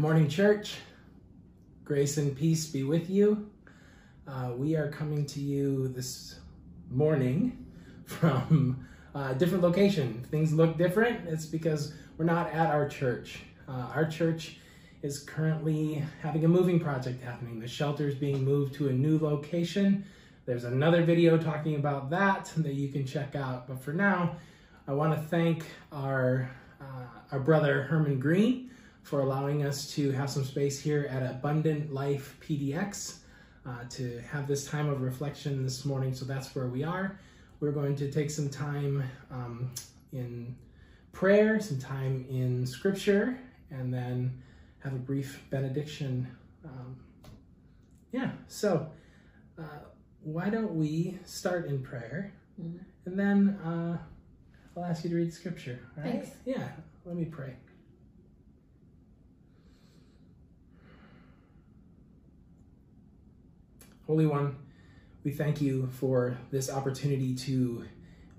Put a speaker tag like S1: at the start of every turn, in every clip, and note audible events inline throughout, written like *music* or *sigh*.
S1: Good morning, church. Grace and peace be with you. Uh, we are coming to you this morning from a different location. Things look different, it's because we're not at our church. Uh, our church is currently having a moving project happening. The shelter is being moved to a new location. There's another video talking about that that you can check out. But for now, I want to thank our, uh, our brother Herman Green for allowing us to have some space here at Abundant Life PDX uh, to have this time of reflection this morning. So that's where we are. We're going to take some time um, in prayer, some time in scripture, and then have a brief benediction. Um, yeah, so uh, why don't we start in prayer mm-hmm. and then uh, I'll ask you to read scripture.
S2: All right? Thanks.
S1: Yeah, let me pray. Holy One, we thank you for this opportunity to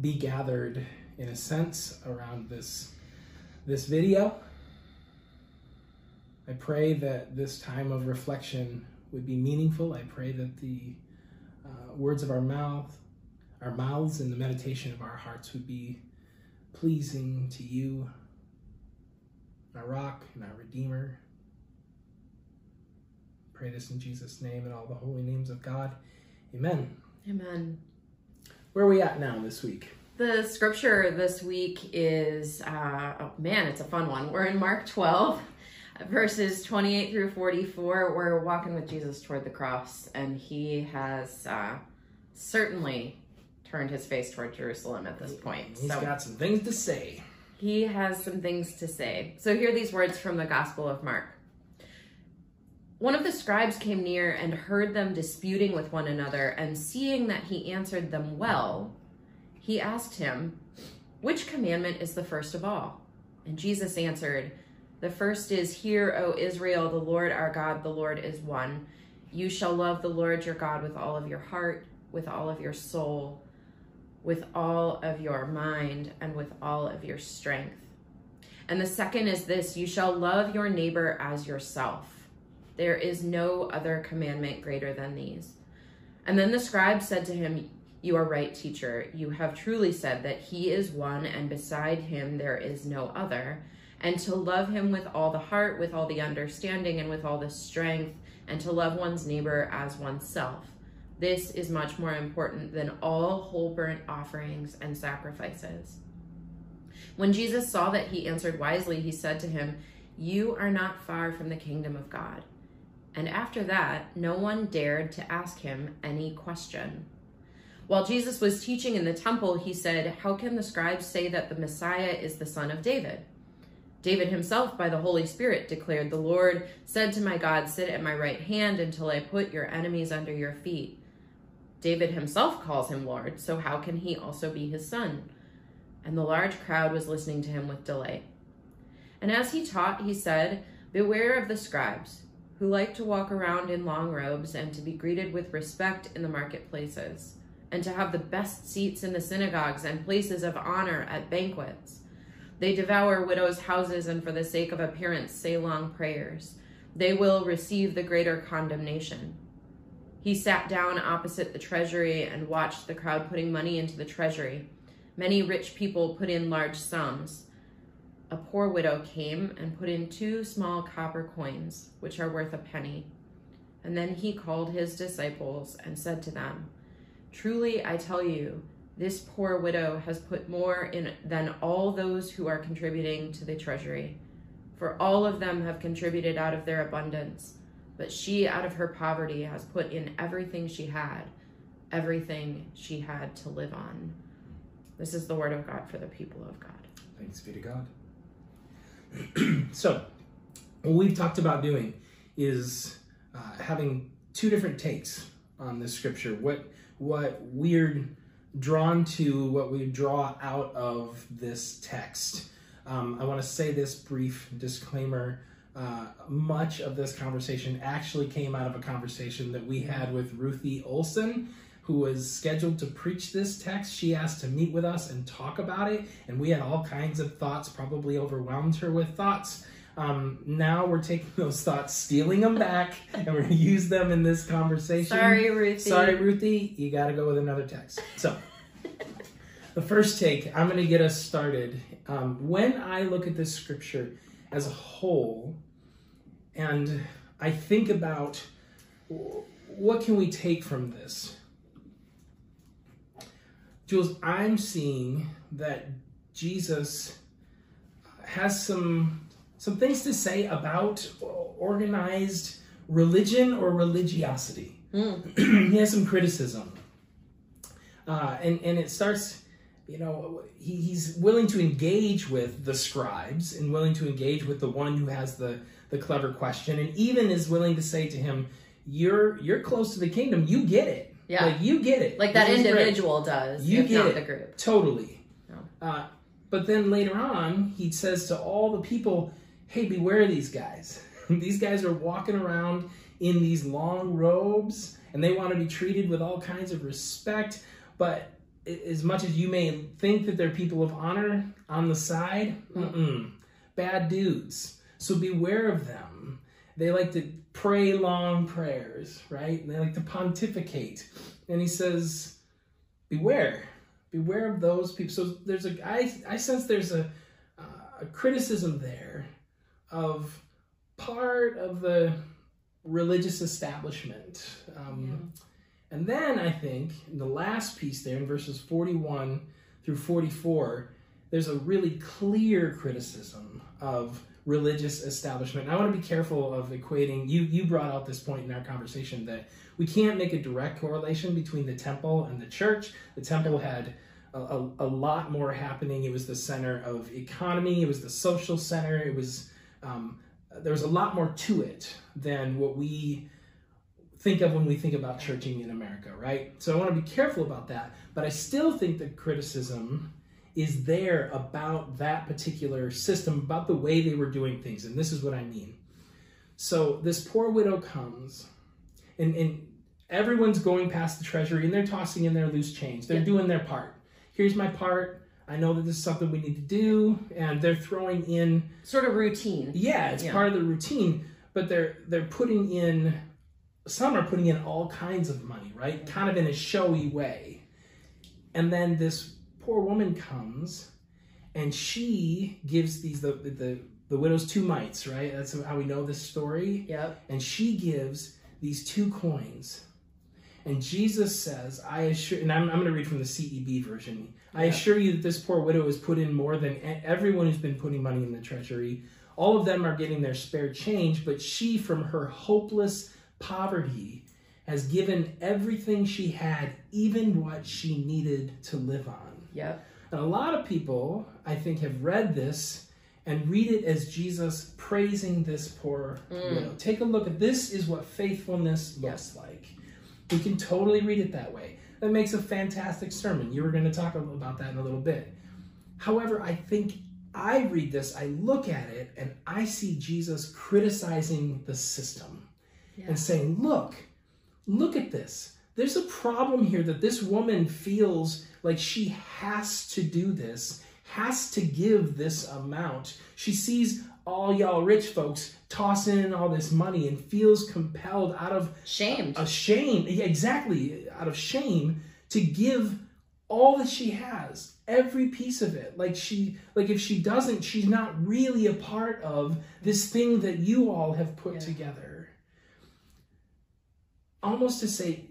S1: be gathered in a sense around this, this video. I pray that this time of reflection would be meaningful. I pray that the uh, words of our mouth, our mouths and the meditation of our hearts would be pleasing to you, our rock and our redeemer pray this in Jesus' name and all the holy names of God. Amen.
S2: Amen.
S1: Where are we at now this week?
S2: The scripture this week is, uh, oh man, it's a fun one. We're in Mark 12, verses 28 through 44. We're walking with Jesus toward the cross, and he has uh, certainly turned his face toward Jerusalem at this point.
S1: He's so, got some things to say.
S2: He has some things to say. So, hear these words from the Gospel of Mark. One of the scribes came near and heard them disputing with one another, and seeing that he answered them well, he asked him, Which commandment is the first of all? And Jesus answered, The first is, Hear, O Israel, the Lord our God, the Lord is one. You shall love the Lord your God with all of your heart, with all of your soul, with all of your mind, and with all of your strength. And the second is this you shall love your neighbor as yourself. There is no other commandment greater than these. And then the scribe said to him, You are right, teacher. You have truly said that he is one, and beside him there is no other. And to love him with all the heart, with all the understanding, and with all the strength, and to love one's neighbor as oneself. This is much more important than all whole burnt offerings and sacrifices. When Jesus saw that he answered wisely, he said to him, You are not far from the kingdom of God. And after that, no one dared to ask him any question. While Jesus was teaching in the temple, he said, How can the scribes say that the Messiah is the son of David? David himself, by the Holy Spirit, declared, The Lord said to my God, Sit at my right hand until I put your enemies under your feet. David himself calls him Lord, so how can he also be his son? And the large crowd was listening to him with delight. And as he taught, he said, Beware of the scribes who like to walk around in long robes and to be greeted with respect in the marketplaces, and to have the best seats in the synagogues and places of honor at banquets. They devour widows' houses and for the sake of appearance say long prayers. They will receive the greater condemnation. He sat down opposite the treasury and watched the crowd putting money into the treasury. Many rich people put in large sums a poor widow came and put in two small copper coins, which are worth a penny. And then he called his disciples and said to them, Truly I tell you, this poor widow has put more in than all those who are contributing to the treasury. For all of them have contributed out of their abundance, but she out of her poverty has put in everything she had, everything she had to live on. This is the word of God for the people of God.
S1: Thanks be to God. *clears throat* so, what we've talked about doing is uh, having two different takes on this scripture. What what we're drawn to, what we draw out of this text. Um, I want to say this brief disclaimer. Uh, much of this conversation actually came out of a conversation that we had with Ruthie Olson who was scheduled to preach this text. She asked to meet with us and talk about it, and we had all kinds of thoughts, probably overwhelmed her with thoughts. Um, now we're taking *laughs* those thoughts, stealing them back, and we're going to use them in this conversation.
S2: Sorry, Ruthie.
S1: Sorry, Ruthie. You got to go with another text. So, *laughs* the first take, I'm going to get us started. Um, when I look at this scripture as a whole, and I think about what can we take from this, Jules, I'm seeing that Jesus has some some things to say about organized religion or religiosity.
S2: Mm. *clears throat*
S1: he has some criticism, uh, and and it starts. You know, he, he's willing to engage with the scribes and willing to engage with the one who has the the clever question, and even is willing to say to him, "You're you're close to the kingdom. You get it.
S2: Yeah.
S1: Like you get it.
S2: Like that
S1: This
S2: individual does,
S1: You get
S2: not
S1: it.
S2: the group.
S1: Totally.
S2: No.
S1: Uh, but then later on, he says to all the people, hey, beware of these guys. *laughs* these guys are walking around in these long robes and they want to be treated with all kinds of respect. But as much as you may think that they're people of honor on the side, mm-mm, bad dudes. So beware of them. They like to pray long prayers, right? They like to pontificate. And he says, beware beware of those people so there's a i, I sense there's a, uh, a criticism there of part of the religious establishment um, and then i think in the last piece there in verses 41 through 44 there's a really clear criticism of religious establishment. And i want to be careful of equating you you brought out this point in our conversation that we can't make a direct correlation between the temple and the church. The temple had a, a, a lot more happening. It was the center of economy. It was the social center. It was um, there was a lot more to it than what we think of when we think about churching in america right? So i want to be careful about that. But i still think the criticism is there about that particular system about the way they were doing things and this is what i mean so this poor widow comes and, and everyone's going past the treasury and they're tossing in their loose change. They're
S2: Yeah.
S1: doing their part. Here's my part. I know that this is something we need to do, and they're throwing in.
S2: Sort of routine.
S1: Yeah, it's
S2: Yeah.
S1: part of the routine, but they're they're putting in. Some are putting in all kinds of money, right? Kind of in a showy way, and then this poor woman comes, and she gives these the the the widow's two mites, right? That's how we know this story
S2: Yep.
S1: and she gives these two coins. And Jesus says, I assure, and I'm, I'm going to read from the CEB version. I assure you that this poor widow has put in more than everyone who's been putting money in the treasury. All of them are getting their spare change, but she, from her hopeless poverty, has given everything she had, even what she needed to live on.
S2: Yep.
S1: And a lot of people, I think, have read this and read it as Jesus praising this poor
S2: Mm.
S1: widow. Take a look at this is what faithfulness looks like. We can totally read it that way. That makes a fantastic sermon. You were going to talk about that in a little bit. However, I think I read this, I look at it, and I see Jesus criticizing the system
S2: Yeah.
S1: and saying, Look, look at this. There's a problem here that this woman feels like she has to do this, has to give this amount. She sees all y'all rich folks tossing in all this money and feels compelled out of
S2: Shamed.
S1: a shame, yeah, exactly, out of shame to give all that she has, every piece of it. Like she like if she doesn't, she's not really a part of this thing that you all have put
S2: Yeah.
S1: together. Almost to say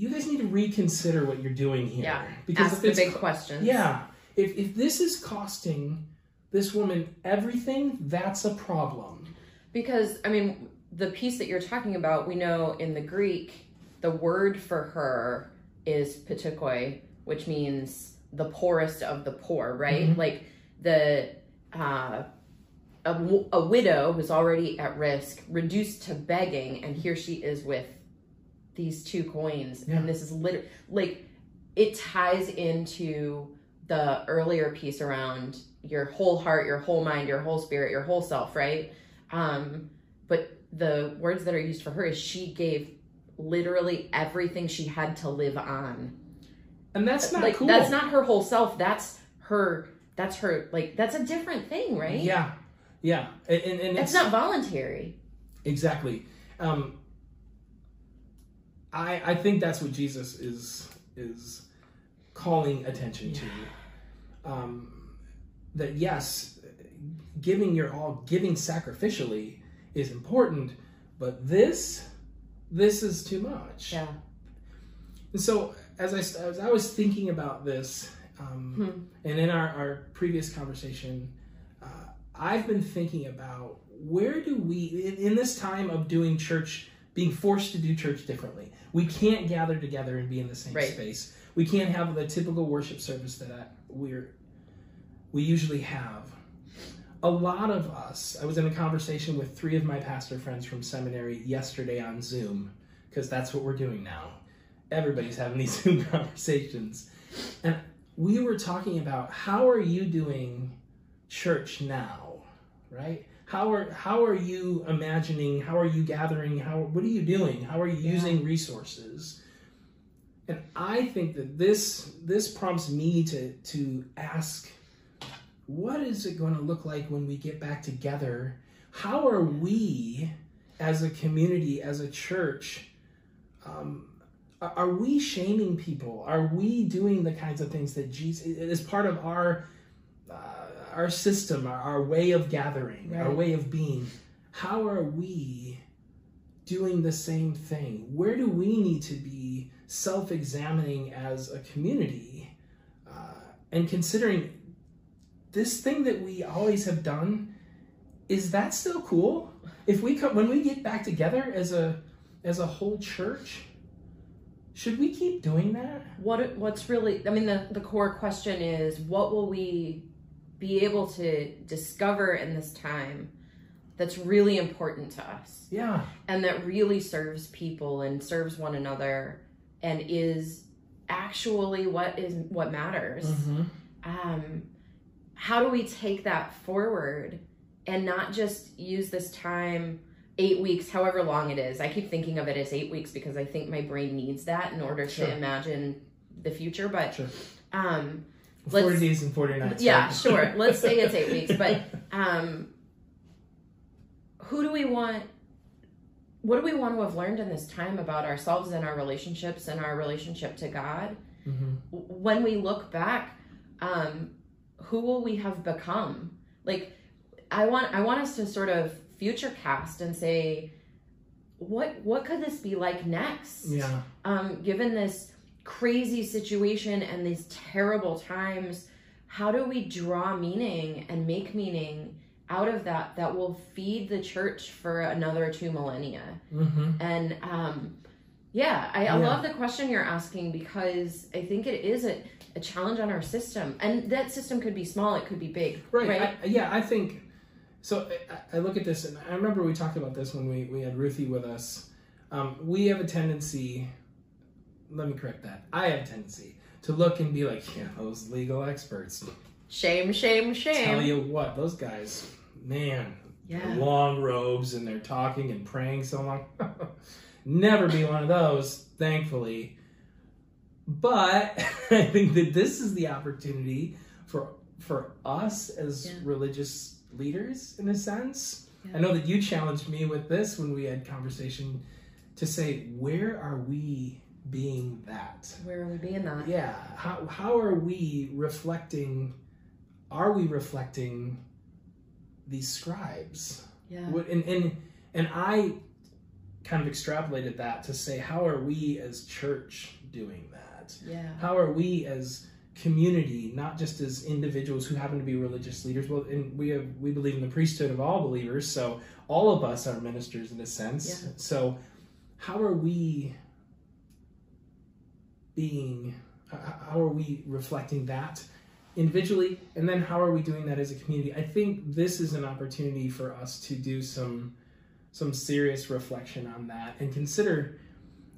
S1: you guys need to reconsider what you're doing here.
S2: yeah.
S1: Because
S2: Ask the big questions.
S1: yeah. If if this is costing this woman everything, that's a problem.
S2: Because, I mean, the piece that you're talking about, we know in the Greek, the word for her is pitikoi, which means the poorest of the poor, right?
S1: Mhm.
S2: Like the uh, a, a widow who's already at risk, reduced to begging, and here she is with these two coins,
S1: Yeah.
S2: and this is lit like it ties into the earlier piece around your whole heart, your whole mind, your whole spirit, your whole self, right? Um, but the words that are used for her is she gave literally everything she had to live on.
S1: And that's not
S2: like
S1: cool.
S2: that's not her whole self. That's her. That's her. Like that's a different thing, right?
S1: Yeah. Yeah, and, and,
S2: not voluntary.
S1: exactly. Um, I I think that's what Jesus is is calling attention to. Um, that yes, giving your all, giving sacrificially is important, but this this is too much.
S2: Yeah.
S1: And so as I as I was thinking about this, um,
S2: Hmm.
S1: and in our, our previous conversation, uh, I've been thinking about where do we in, in this time of doing church, being forced to do church differently. We can't gather together and be in the same
S2: Right.
S1: space. We can't have the typical worship service that uh, we're we usually have. A lot of us. I was in a conversation with three of my pastor friends from seminary yesterday on Zoom because that's what we're doing now. Everybody's having these *laughs* Zoom conversations. And we were talking about how are you doing church now, right? How are how are you imagining? How are you gathering? How what are you doing? How are you
S2: Yeah.
S1: using resources? And I think that this this prompts me to to ask what is it going to look like when we get back together? How are we as a community, as a church, um, are- we shaming people? Are we doing the kinds of things that Jesus is part of our our system, our, our way of gathering, our way of being? How are we doing the same thing? Where do we need to be self-examining as a community uh, and considering this thing that we always have done? Is that still cool? If we come when we get back together as a as a whole church, should we keep doing that?
S2: What what's really I mean the the core question is what will we be able to discover in this time that's really important to us
S1: Yeah.
S2: and that really serves people and serves one another and is actually what is what matters.
S1: Mm-hmm.
S2: um, how do we take that forward and not just use this time eight weeks however long it is i keep thinking of it as eight weeks because i think my brain needs that in order
S1: Sure.
S2: to imagine the future but
S1: Sure.
S2: um,
S1: 40
S2: Let's-
S1: days and 40 nights.
S2: yeah
S1: right?
S2: sure *laughs* let's say it's eight weeks but um, who do we want what do we want to have learned in this time about ourselves and our relationships and our relationship to god
S1: Mhm.
S2: when we look back um who will we have become like i want i want us to sort of future cast and say what what could this be like next
S1: Yeah.
S2: um given this crazy situation and these terrible times how do we draw meaning and make meaning out of that that will feed the church for another two millennia
S1: Mm-hmm.
S2: and um, yeah, I, I love the question you're asking because I think it is a, a challenge on our system. And that system could be small, it could be big.
S1: Right.
S2: Right.
S1: I, yeah, I think so. I, I look at this, and I remember we talked about this when we, we had Ruthie with us. Um, we have a tendency, let me correct that. I have a tendency to look and be like, yeah, those legal experts.
S2: Shame, shame, shame.
S1: Tell you what, those guys, man,
S2: Yeah.
S1: long robes and they're talking and praying so long. *laughs* Never be one of those, thankfully. But *laughs* I think that this is the opportunity for for us as
S2: Yeah.
S1: religious leaders, in a sense.
S2: Yeah.
S1: I know that you challenged me with this when we had conversation to say, where are we being that?
S2: Where are we being that?
S1: Yeah. How how are we reflecting? Are we reflecting these scribes?
S2: Yeah.
S1: What- And and and I kind of extrapolated that to say, how are we as church doing that?
S2: Yeah.
S1: How are we as community, not just as individuals who happen to be religious leaders? Well, and we have we believe in the priesthood of all believers, so all of us are ministers in a sense.
S2: Yeah.
S1: So, how are we being? How are we reflecting that individually, and then how are we doing that as a community? I think this is an opportunity for us to do some some serious reflection on that and consider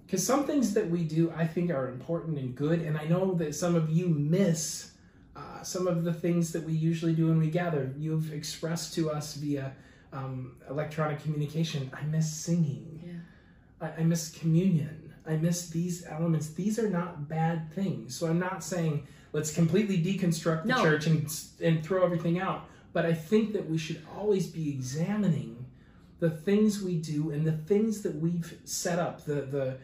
S1: because some things that we do i think are important and good and i know that some of you miss uh, some of the things that we usually do when we gather you've expressed to us via um, electronic communication i miss singing
S2: Yeah.
S1: I, I miss communion i miss these elements these are not bad things so i'm not saying let's completely deconstruct the
S2: No.
S1: church and, and throw everything out but I think that we should always be examining the things we do and the things that we've set up, the the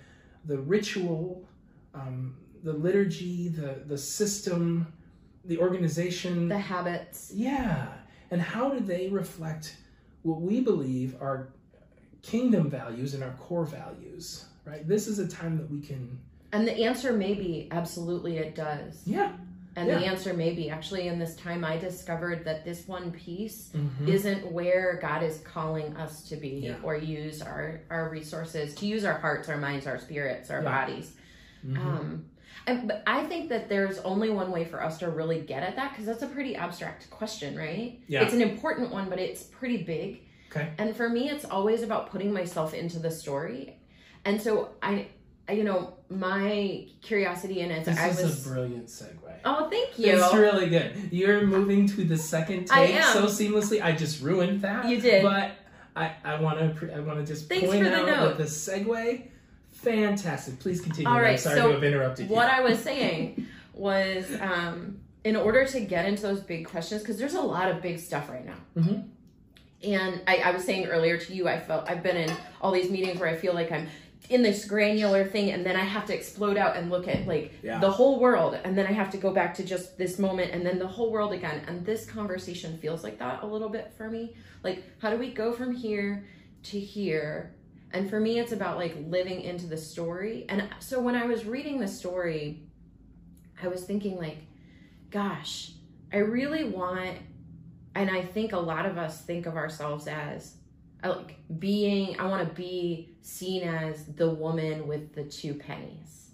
S1: the ritual, um, the liturgy, the the system, the organization,
S2: the habits.
S1: Yeah, and how do they reflect what we believe are kingdom values and our core values? Right. This is a time that we can.
S2: And the answer may be absolutely it does.
S1: Yeah.
S2: And
S1: Yeah.
S2: the answer may be actually in this time I discovered that this one piece
S1: Mhm.
S2: isn't where God is calling us to be
S1: Yeah.
S2: or use our, our resources, to use our hearts, our minds, our spirits, our
S1: Yeah.
S2: bodies.
S1: Mhm.
S2: Um, and, but I think that there's only one way for us to really get at that because that's a pretty abstract question, right?
S1: Yeah.
S2: It's an important one, but it's pretty big.
S1: Okay.
S2: And for me, it's always about putting myself into the story. And so I, I- you know, my curiosity in it,
S1: This
S2: I
S1: is
S2: was.
S1: a brilliant segue.
S2: oh, thank you.
S1: It's really good. You're moving to the second take so seamlessly. I just ruined that.
S2: You did.
S1: But I, I want to I want to just
S2: Thanks
S1: point
S2: the
S1: out
S2: note.
S1: that the segue, fantastic. Please continue.
S2: All
S1: I'm sorry
S2: so
S1: to have interrupted you.
S2: what I was *laughs* saying was, um, in order to get into those big questions, because there's a lot of big stuff right now.
S1: Mhm.
S2: And I, I was saying earlier to you, I felt I've been in all these meetings where I feel like I'm in this granular thing, and then I have to explode out and look at like
S1: Yeah.
S2: the whole world, and then I have to go back to just this moment, and then the whole world again. And this conversation feels like that a little bit for me. Like, how do we go from here to here? And for me, it's about like living into the story. And so when I was reading the story, I was thinking, like, gosh, I really want, and I think a lot of us think of ourselves as I like being, I want to be seen as the woman with the two pennies.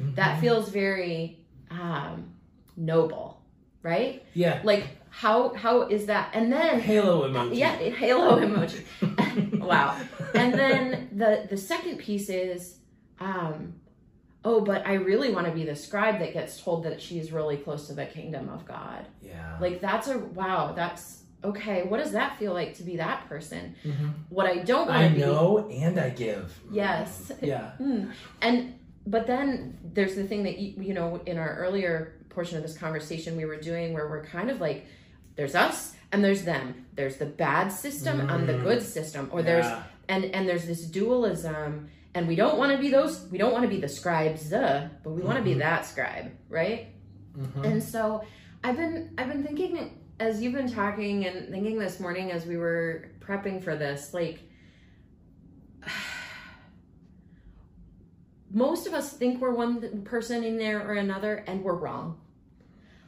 S1: Mhm.
S2: That feels very um, noble, right?
S1: yeah.
S2: Like, how how is that? And then
S1: Halo emoji.
S2: yeah, halo emoji. *laughs* wow. And then the the second piece is, um, oh, but I really want to be the scribe that gets told that she's really close to the kingdom of God.
S1: Yeah.
S2: Like that's a wow. That's okay. What does that feel like to be that person?
S1: Mhm.
S2: What I don't want
S1: I
S2: to be.
S1: know and I give.
S2: Yes.
S1: Yeah.
S2: Mm. And but then there's the thing that you, you know in our earlier portion of this conversation we were doing where we're kind of like there's us and there's them. There's the bad system and the
S1: Mm.
S2: good system or there's and and there's this dualism and we don't want to be those we don't want to be the scribes uh, but we want to be that scribe right
S1: Mhm.
S2: and so i've been i've been thinking as you've been talking and thinking this morning as we were prepping for this like *sighs* most of us think we're one person in there or another and we're wrong.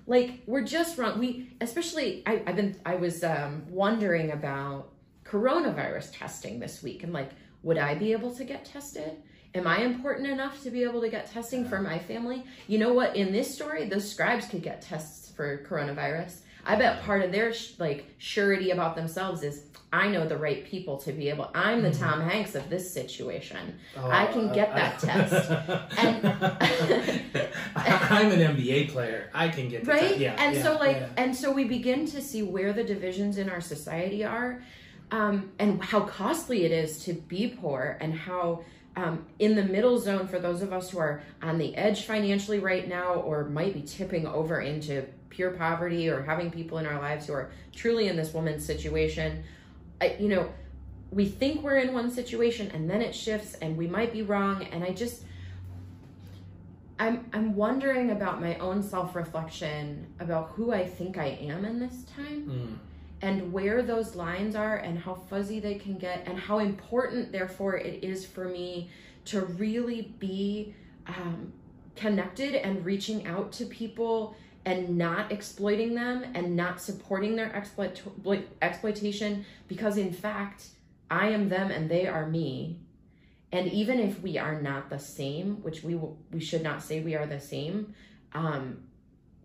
S2: Like we're just wrong. We especially I, i've been i was um, wondering about coronavirus testing this week and like would i be able to get tested? Am i important enough to be able to get testing for my family? You know what? In this story those scribes could get tests for coronavirus i bet part of their sh- like surety about themselves is i know the right people to be able i'm the
S1: Mhm.
S2: tom hanks of this situation
S1: Oh,
S2: I can get that test. *laughs* And- *laughs*
S1: I'm an NBA player. I can get
S2: right.
S1: Yeah.
S2: and
S1: yeah,
S2: so like
S1: yeah.
S2: and so we begin to see where the divisions in our society are um, and how costly it is to be poor and how um, in the middle zone for those of us who are on the edge financially right now or might be tipping over into pure poverty or having people in our lives who are truly in this woman's situation I, you know we think we're in one situation and then it shifts and we might be wrong and i just i'm i'm wondering about my own self-reflection about who i think i am in this time
S1: Mm.
S2: and where those lines are and how fuzzy they can get and how important therefore it is for me to really be um, connected and reaching out to people and not exploiting them and not supporting their exploit- exploitation because in fact i am them and they are me and even if we are not the same which we will, we should not say we are the same um,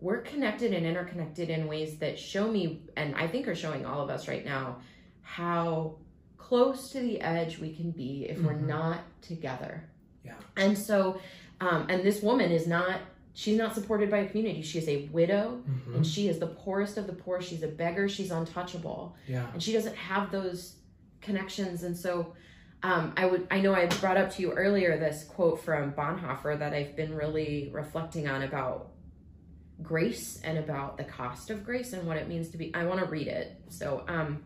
S2: we're connected and interconnected in ways that show me and i think are showing all of us right now how close to the edge we can be if we're
S1: Mhm.
S2: not together
S1: Yeah.
S2: and so um, and this woman is not she's not supported by a community she is a widow
S1: Mhm.
S2: and she is the poorest of the poor she's a beggar she's untouchable
S1: Yeah.
S2: and she doesn't have those connections and so um, i would i know i brought up to you earlier this quote from bonhoeffer that i've been really reflecting on about grace and about the cost of grace and what it means to be. I want to read it. So, um,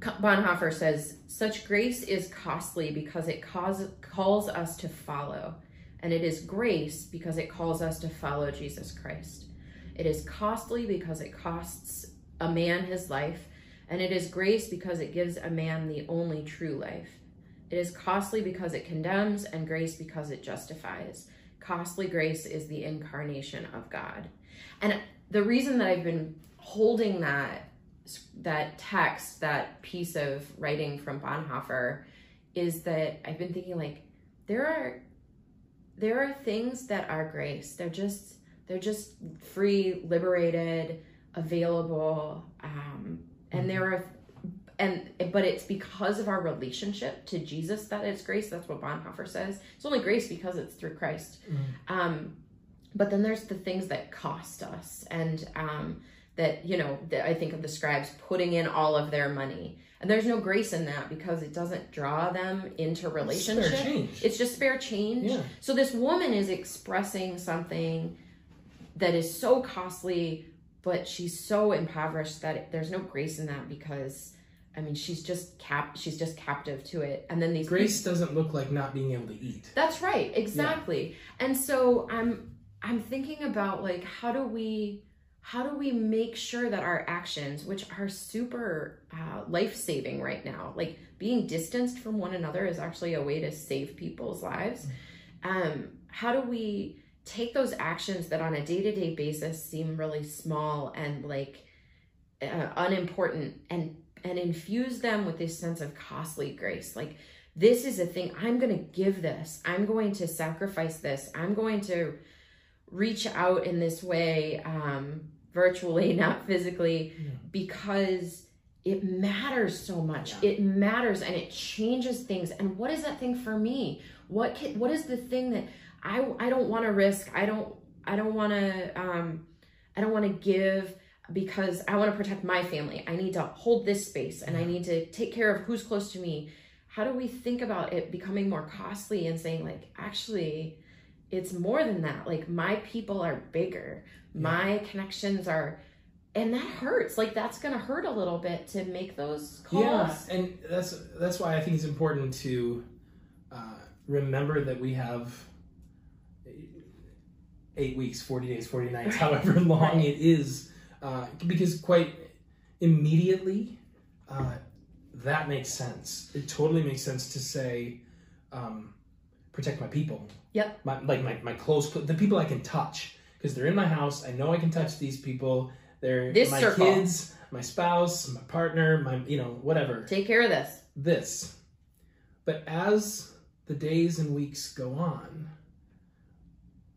S2: Bonhoeffer says, Such grace is costly because it cause, calls us to follow, and it is grace because it calls us to follow Jesus Christ. It is costly because it costs a man his life, and it is grace because it gives a man the only true life. It is costly because it condemns, and grace because it justifies. Costly grace is the incarnation of God. And the reason that I've been holding that that text, that piece of writing from Bonhoeffer, is that I've been thinking like there are there are things that are grace. They're just they're just free, liberated, available, um, and mm-hmm. there are and but it's because of our relationship to Jesus that it's grace. That's what Bonhoeffer says. It's only grace because it's through Christ. Mm-hmm. Um, but then there's the things that cost us, and um, that you know that I think of the scribes putting in all of their money, and there's no grace in that because it doesn't draw them into relationship. It's, it's just spare change. Yeah. So this woman is expressing something that is so costly, but she's so impoverished that there's no grace in that because I mean, she's just cap. She's just captive to it. And then these
S1: grace people, doesn't look like not being able to eat.
S2: That's right, exactly. Yeah. And so I'm I'm thinking about like how do we how do we make sure that our actions, which are super uh, life saving right now, like being distanced from one another is actually a way to save people's lives. Um, how do we take those actions that on a day to day basis seem really small and like uh, unimportant and and infuse them with this sense of costly grace. Like, this is a thing, I'm going to give this, I'm going to sacrifice this, I'm going to reach out in this way, um, virtually, *laughs* not physically, yeah. because it matters so much. Yeah. It matters and it changes things. And what is that thing for me? What can, what is the thing that I I don't want to risk? I don't I don't want to um I don't want to give because I want to protect my family. I need to hold this space and I need to take care of who's close to me. How do we think about it becoming more costly and saying, like, actually, it's more than that? Like, my people are bigger, yeah. my connections are. And that hurts. Like that's gonna hurt a little bit to make those calls.
S1: Yeah, and that's that's why I think it's important to uh, remember that we have eight weeks, forty days, forty nights, however long right. it is uh, because quite immediately uh, that makes sense. It totally makes sense to say, um, protect my people.
S2: Yep.
S1: My, like my, my close, the people I can touch because they're in my house. I know I can touch these people. They're this my circle. kids, my spouse, my partner, my, you know, whatever.
S2: Take care of this.
S1: This. But as the days and weeks go on,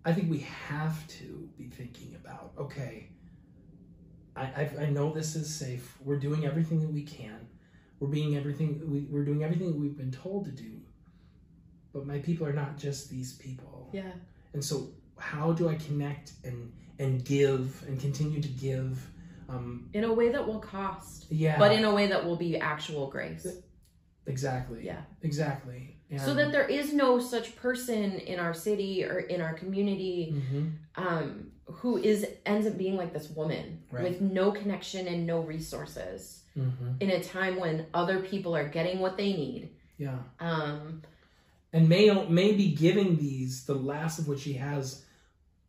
S1: I think we have to be thinking about, okay, I, I, I know this is safe. We're doing everything that we can. We're being everything we, we're doing everything that we've been told to do. But my people are not just these people.
S2: Yeah.
S1: And so how do I connect and and give and continue to give um,
S2: in a way that will cost.
S1: Yeah.
S2: But in a way that will be actual grace.
S1: Exactly.
S2: Yeah.
S1: Exactly.
S2: And so that there is no such person in our city or in our community mm-hmm. um, who is ends up being like this woman right. with no connection and no resources mm-hmm. in a time when other people are getting what they need.
S1: Yeah.
S2: Um,
S1: and may may be giving these the last of what she has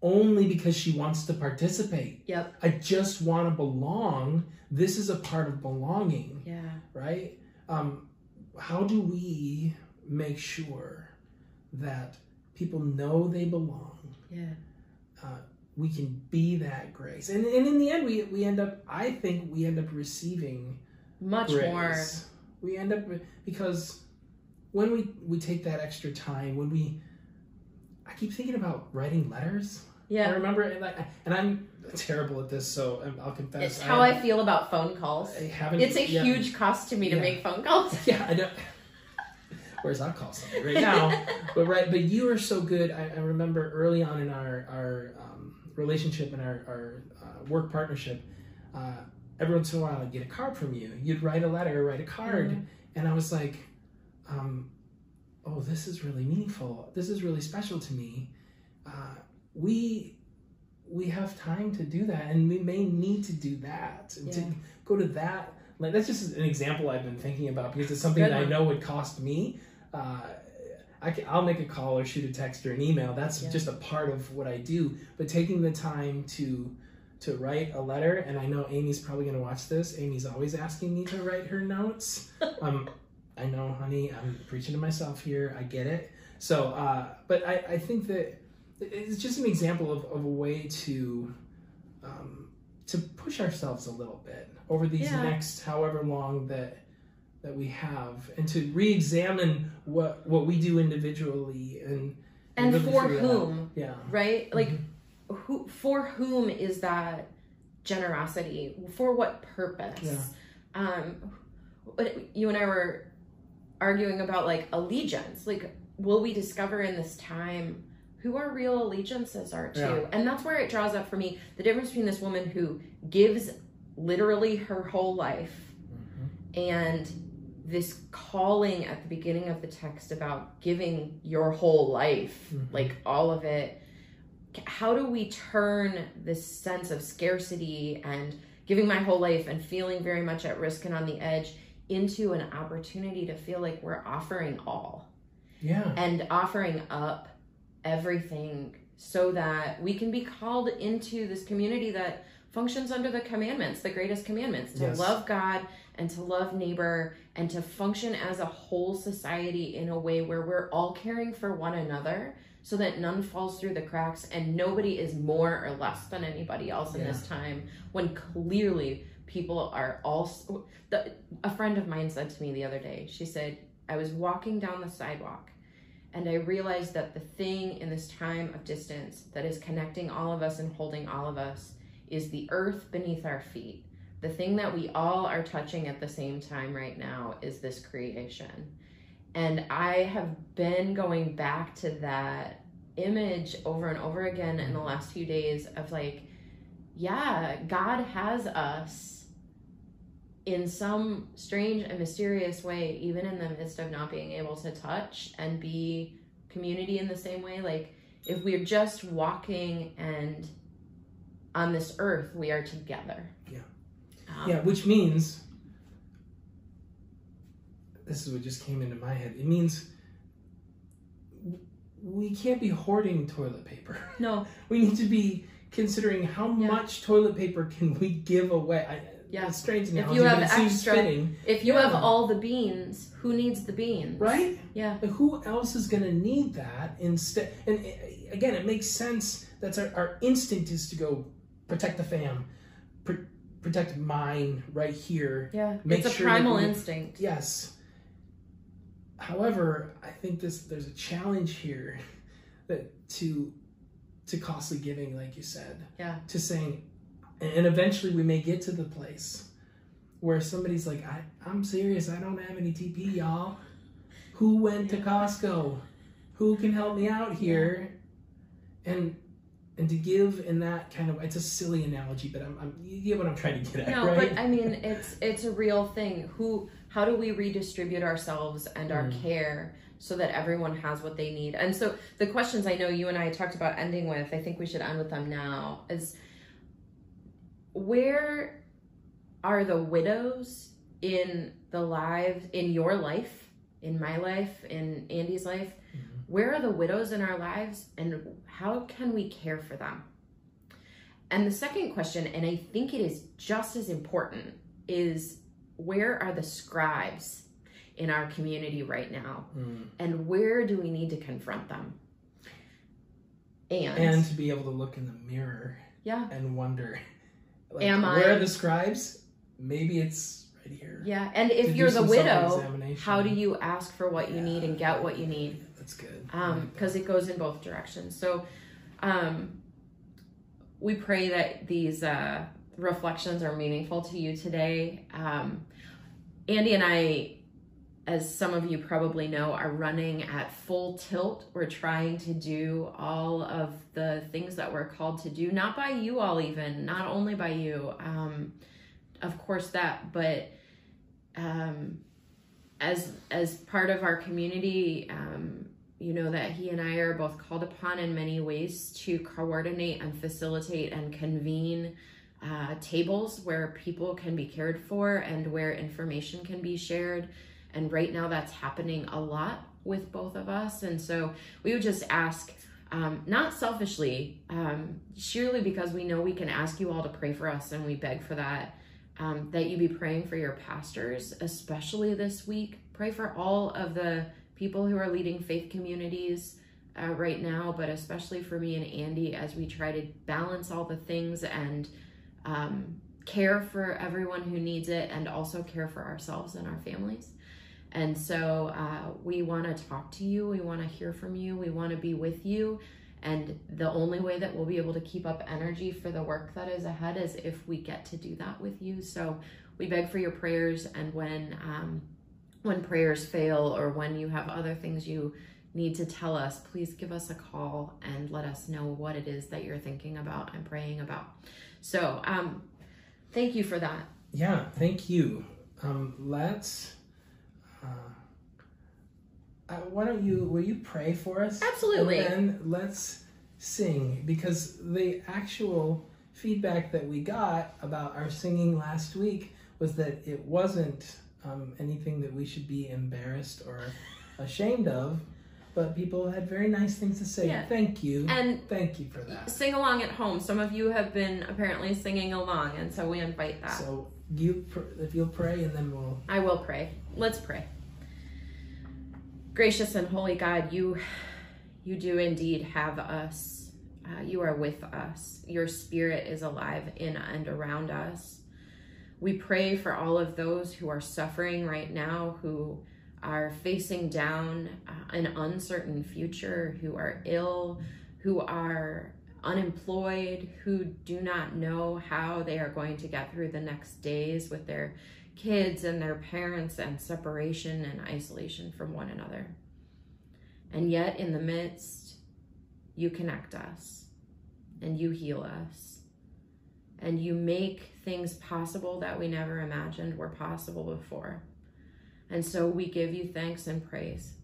S1: only because she wants to participate.
S2: Yep.
S1: I just want to belong. This is a part of belonging.
S2: Yeah.
S1: Right? Um, how do we make sure that people know they belong?
S2: Yeah.
S1: Uh, we can be that grace. And, and in the end, we, we end up, I think we end up receiving
S2: much
S1: grace.
S2: more.
S1: We end up, because when we, we take that extra time, when we, I keep thinking about writing letters.
S2: Yeah.
S1: I remember, and, I, and I'm terrible at this, so I'll confess.
S2: It's how I, I feel about phone calls. I haven't, it's a yeah, huge cost to me to yeah. make phone calls. *laughs*
S1: Yeah, I don't. Whereas I'll call somebody right now, *laughs* but right, but you are so good. I, I remember early on in our our um, relationship and our our uh, work partnership, uh, every once in a while I'd get a card from you. You'd write a letter, write a card, mm-hmm. and I was like, um, "Oh, this is really meaningful. This is really special to me." Uh, we we have time to do that, and we may need to do that and to go to that. Like that's just an example I've been thinking about because it's something that I know would cost me. Uh, I can, I'll make a call or shoot a text or an email. That's
S2: Yeah.
S1: just a part of what I do. But taking the time to to write a letter, and I know Amy's probably going to watch this. Amy's always asking me to write her notes. *laughs* um, I know, honey, I'm preaching to myself here. I get it. So, uh, but I, I think that it's just an example of, of a way to um, to push ourselves a little bit over these
S2: Yeah.
S1: next however long that that we have, and to re-examine what what we do individually and
S2: And
S1: really
S2: for whom,
S1: Yeah.
S2: right? Like, who for whom is that generosity? For what purpose?
S1: Yeah.
S2: Um, you and I were arguing about like allegiance. Like, will we discover in this time who our real allegiances are to?
S1: Yeah.
S2: And that's where it draws up for me the difference between this woman who gives literally her whole life and this calling at the beginning of the text about giving your whole life,
S1: Mhm.
S2: like all of it. How do we turn this sense of scarcity and giving my whole life and feeling very much at risk and on the edge into an opportunity to feel like we're offering all
S1: Yeah.
S2: and offering up everything so that we can be called into this community that functions under the commandments, the greatest commandments, to
S1: Yes.
S2: love God and to love neighbor and to function as a whole society in a way where we're all caring for one another so that none falls through the cracks and nobody is more or less than anybody else in this time when clearly people are all the, a friend of mine said to me the other day she said i was walking down the sidewalk and I realized that the thing in this time of distance that is connecting all of us and holding all of us is the earth beneath our feet. The thing that we all are touching at the same time right now is this creation. And I have been going back to that image over and over again in the last few days of like, yeah, God has us in some strange and mysterious way, even in the midst of not being able to touch and be community in the same way. Like, if we're just walking and on this earth, we are together.
S1: Yeah.
S2: Um,
S1: Yeah, which means this is what just came into my head. It means we can't be hoarding toilet paper.
S2: No. *laughs*
S1: We need to be considering how
S2: Yeah.
S1: much toilet paper can we give away. I,
S2: Yeah.
S1: it's strange
S2: If you have
S1: but
S2: extra- If you
S1: Yeah.
S2: have all the beans, who needs the beans?
S1: right?
S2: Yeah.
S1: Like, who else is going to need that instead? And uh, again, it makes sense. That's our, our instinct is to go protect the fam, pr- protect mine right here.
S2: Yeah.
S1: Make
S2: it's a
S1: sure that
S2: primal
S1: we-
S2: instinct.
S1: Yes. However, I think this there's a challenge here *laughs* that to to costly giving, like you said.
S2: Yeah.
S1: To saying, and eventually we may get to the place where somebody's like, I, I'm serious. I don't have any TP, y'all. Who went to Costco? Who can help me out here? And and to give in that kind of it's a silly analogy, but I'm, I'm you get what I'm trying to get at,
S2: No,
S1: right?
S2: but I mean, it's it's a real thing. Who? How do we redistribute ourselves and our
S1: Mm.
S2: care so that everyone has what they need? And so the questions I know you and I talked about ending with, I think we should end with them now. Is where are the widows in the lives in your life, in my life, in Andy's life?
S1: Mhm.
S2: Where are the widows in our lives, and how can we care for them? And the second question, and I think it is just as important, is where are the scribes in our community right now?
S1: Mm.
S2: And where do we need to confront them? And,
S1: and to be able to look in the mirror
S2: yeah,
S1: and wonder like,
S2: Am
S1: where
S2: I-
S1: are the scribes maybe it's right here
S2: yeah. And if you're the widow, how do you ask for what you
S1: Yeah.
S2: need and get what you need?
S1: that's good
S2: um because it goes in both directions so um we pray that these uh reflections are meaningful to you today um andy and i as some of you probably know are running at full tilt we're trying to do all of the things that we're called to do not by you all even not only by you um of course that but um as as part of our community um you know that he and I are both called upon in many ways to coordinate and facilitate and convene uh, tables where people can be cared for and where information can be shared. And right now, that's happening a lot with both of us. And so we would just ask, um, not selfishly, um, surely because we know we can ask you all to pray for us and we beg for that, um, that you be praying for your pastors, especially this week. Pray for all of the people who are leading faith communities uh, right now, but especially for me and Andy as we try to balance all the things and um, care for everyone who needs it and also care for ourselves and our families. And so uh, we want to talk to you, we want to hear from you, we want to be with you. And the only way that we'll be able to keep up energy for the work that is ahead is if we get to do that with you. So we beg for your prayers, and when um, when prayers fail or when you have other things you need to tell us, please give us a call and let us know what it is that you're thinking about and praying about. So, um, thank you for that.
S1: Yeah, thank you. Um, let's. Uh, why don't you? Will you pray for us?
S2: Absolutely.
S1: And then let's sing because the actual feedback that we got about our singing last week was that it wasn't um, anything that we should be embarrassed or ashamed of. But people had very nice things to say.
S2: Yeah.
S1: Thank you.
S2: And
S1: thank you for that.
S2: Sing along at home. Some of you have been apparently singing along, and so we invite that.
S1: So you, pr- if you'll pray, and then we'll.
S2: I will pray. Let's pray. Gracious and holy God, you, you do indeed have us. Uh, you are with us. Your spirit is alive in and around us. We pray for all of those who are suffering right now, who are facing down uh, an uncertain future, who are ill, who are unemployed, who do not know how they are going to get through the next days with their kids and their parents and separation and isolation from one another. And yet, in the midst, you connect us and you heal us and you make things possible that we never imagined were possible before. And so we give you thanks and praise.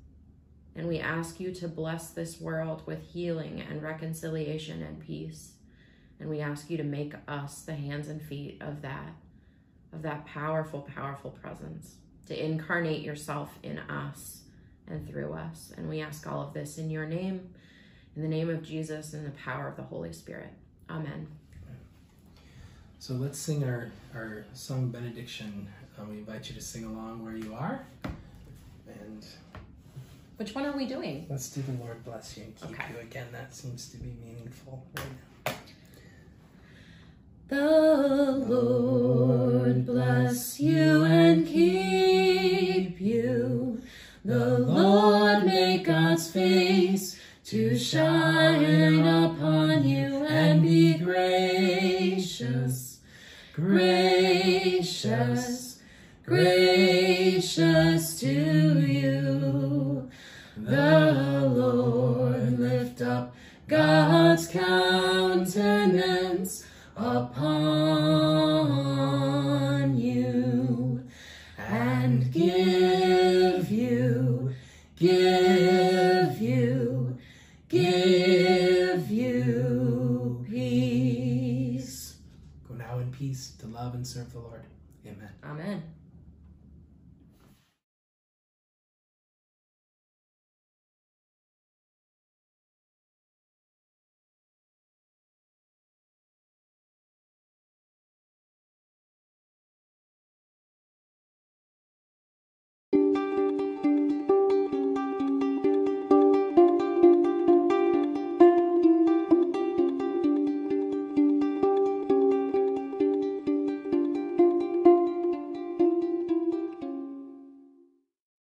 S2: And we ask you to bless this world with healing and reconciliation and peace. And we ask you to make us the hands and feet of that, of that powerful, powerful presence, to incarnate yourself in us and through us. And we ask all of this in your name, in the name of Jesus, and the power of the Holy Spirit. Amen.
S1: So let's sing our, our song benediction. Um, we invite you to sing along where you are. And
S2: Which one are we doing?
S1: let's do the Lord bless you and keep
S2: Okay.
S1: you. Again, that seems to be meaningful right now.
S2: The Lord bless you and keep you. The Lord make God's face to shine upon you and be gracious, gracious, gracious to you. The Lord lift up God's countenance upon